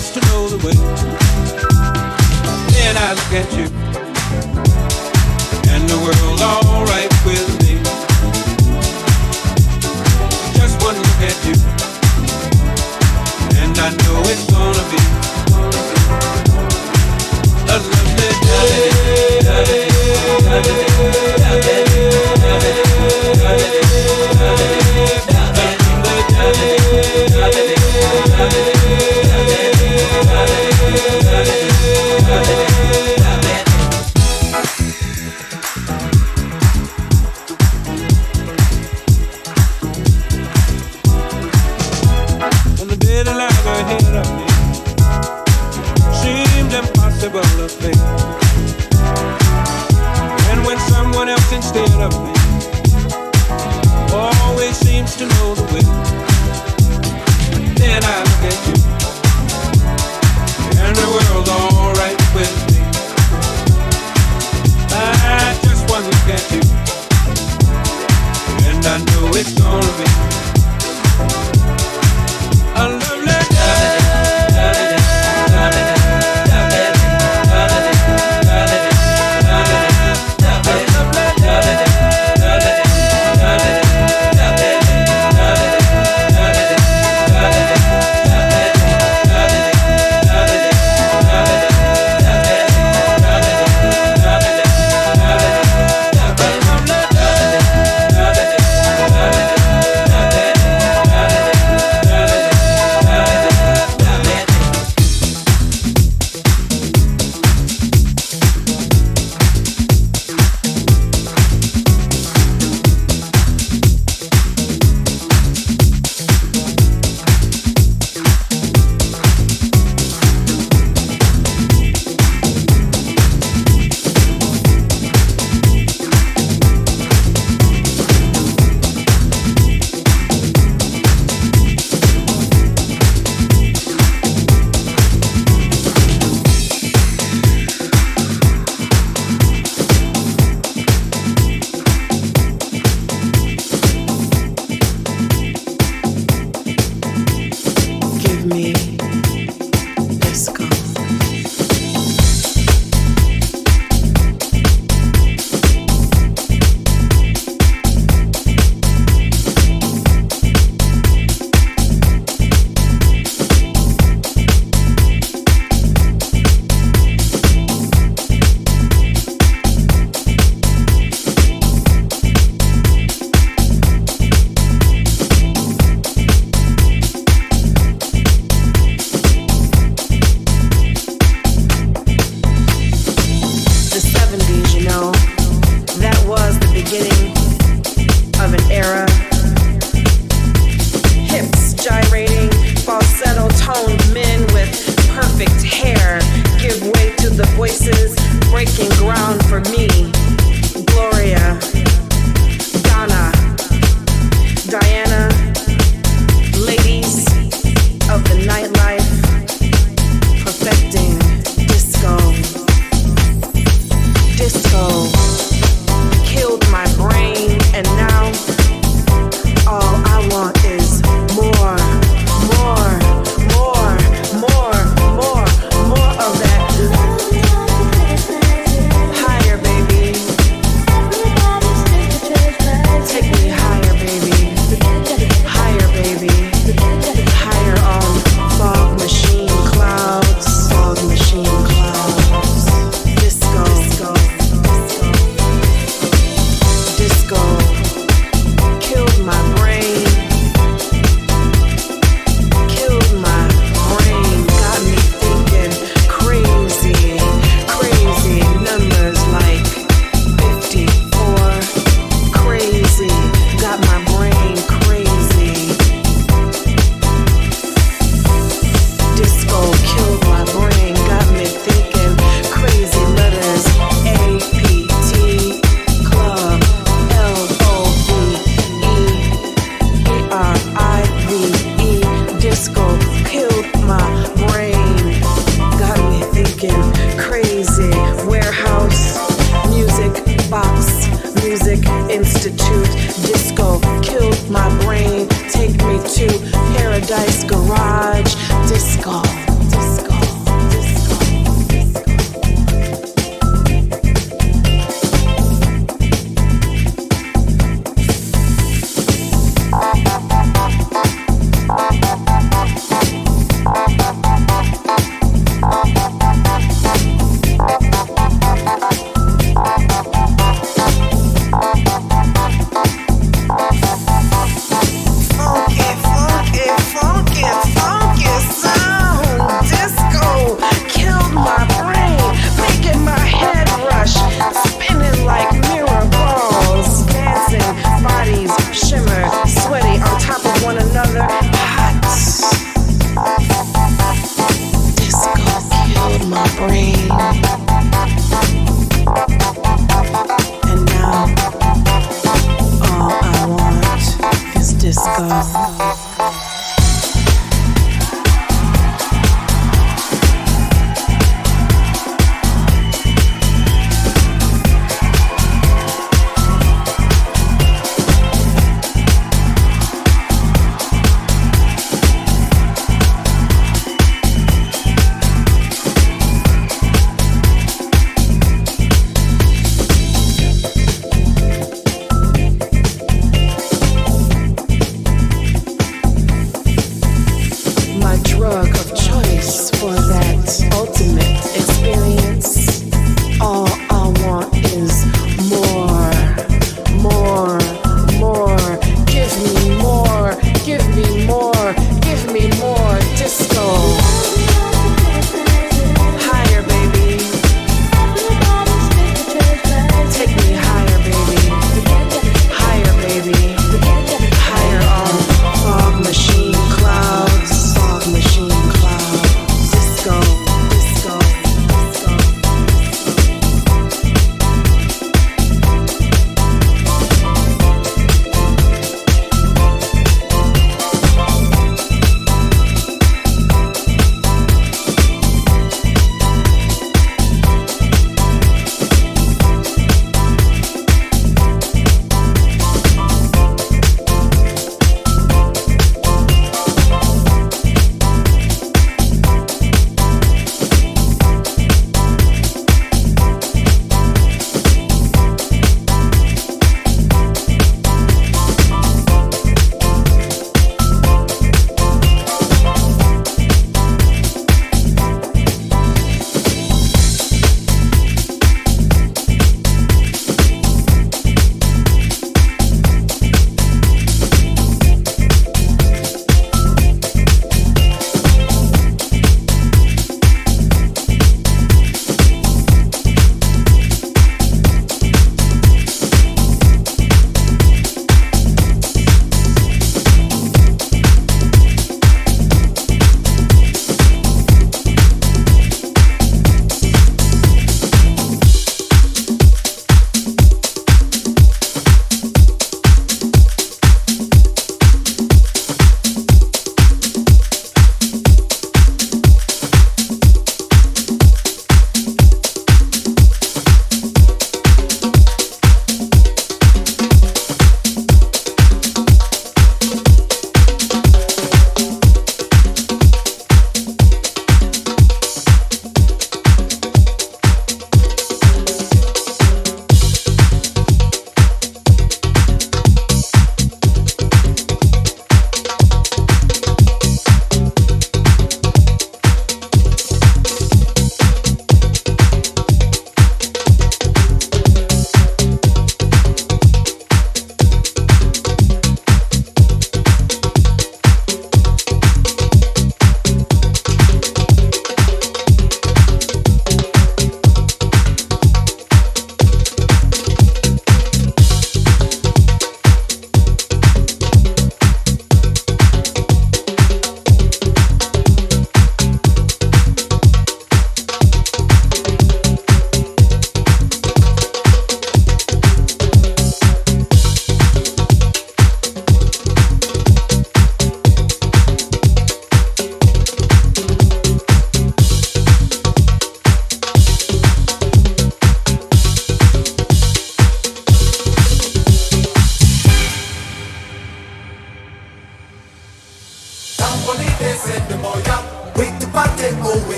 seems to know the way. Then I look at you, and the world's alright with me. Just one look at you, and I know it's gonna be a lovely day. day, day, day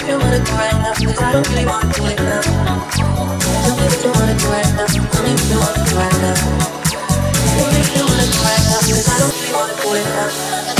if you wanna do it I don't really wanna do it now. Tell me if you wanna do it now, tell me if you wanna do it now. Tell me if you wanna do it I don't really wanna do it now.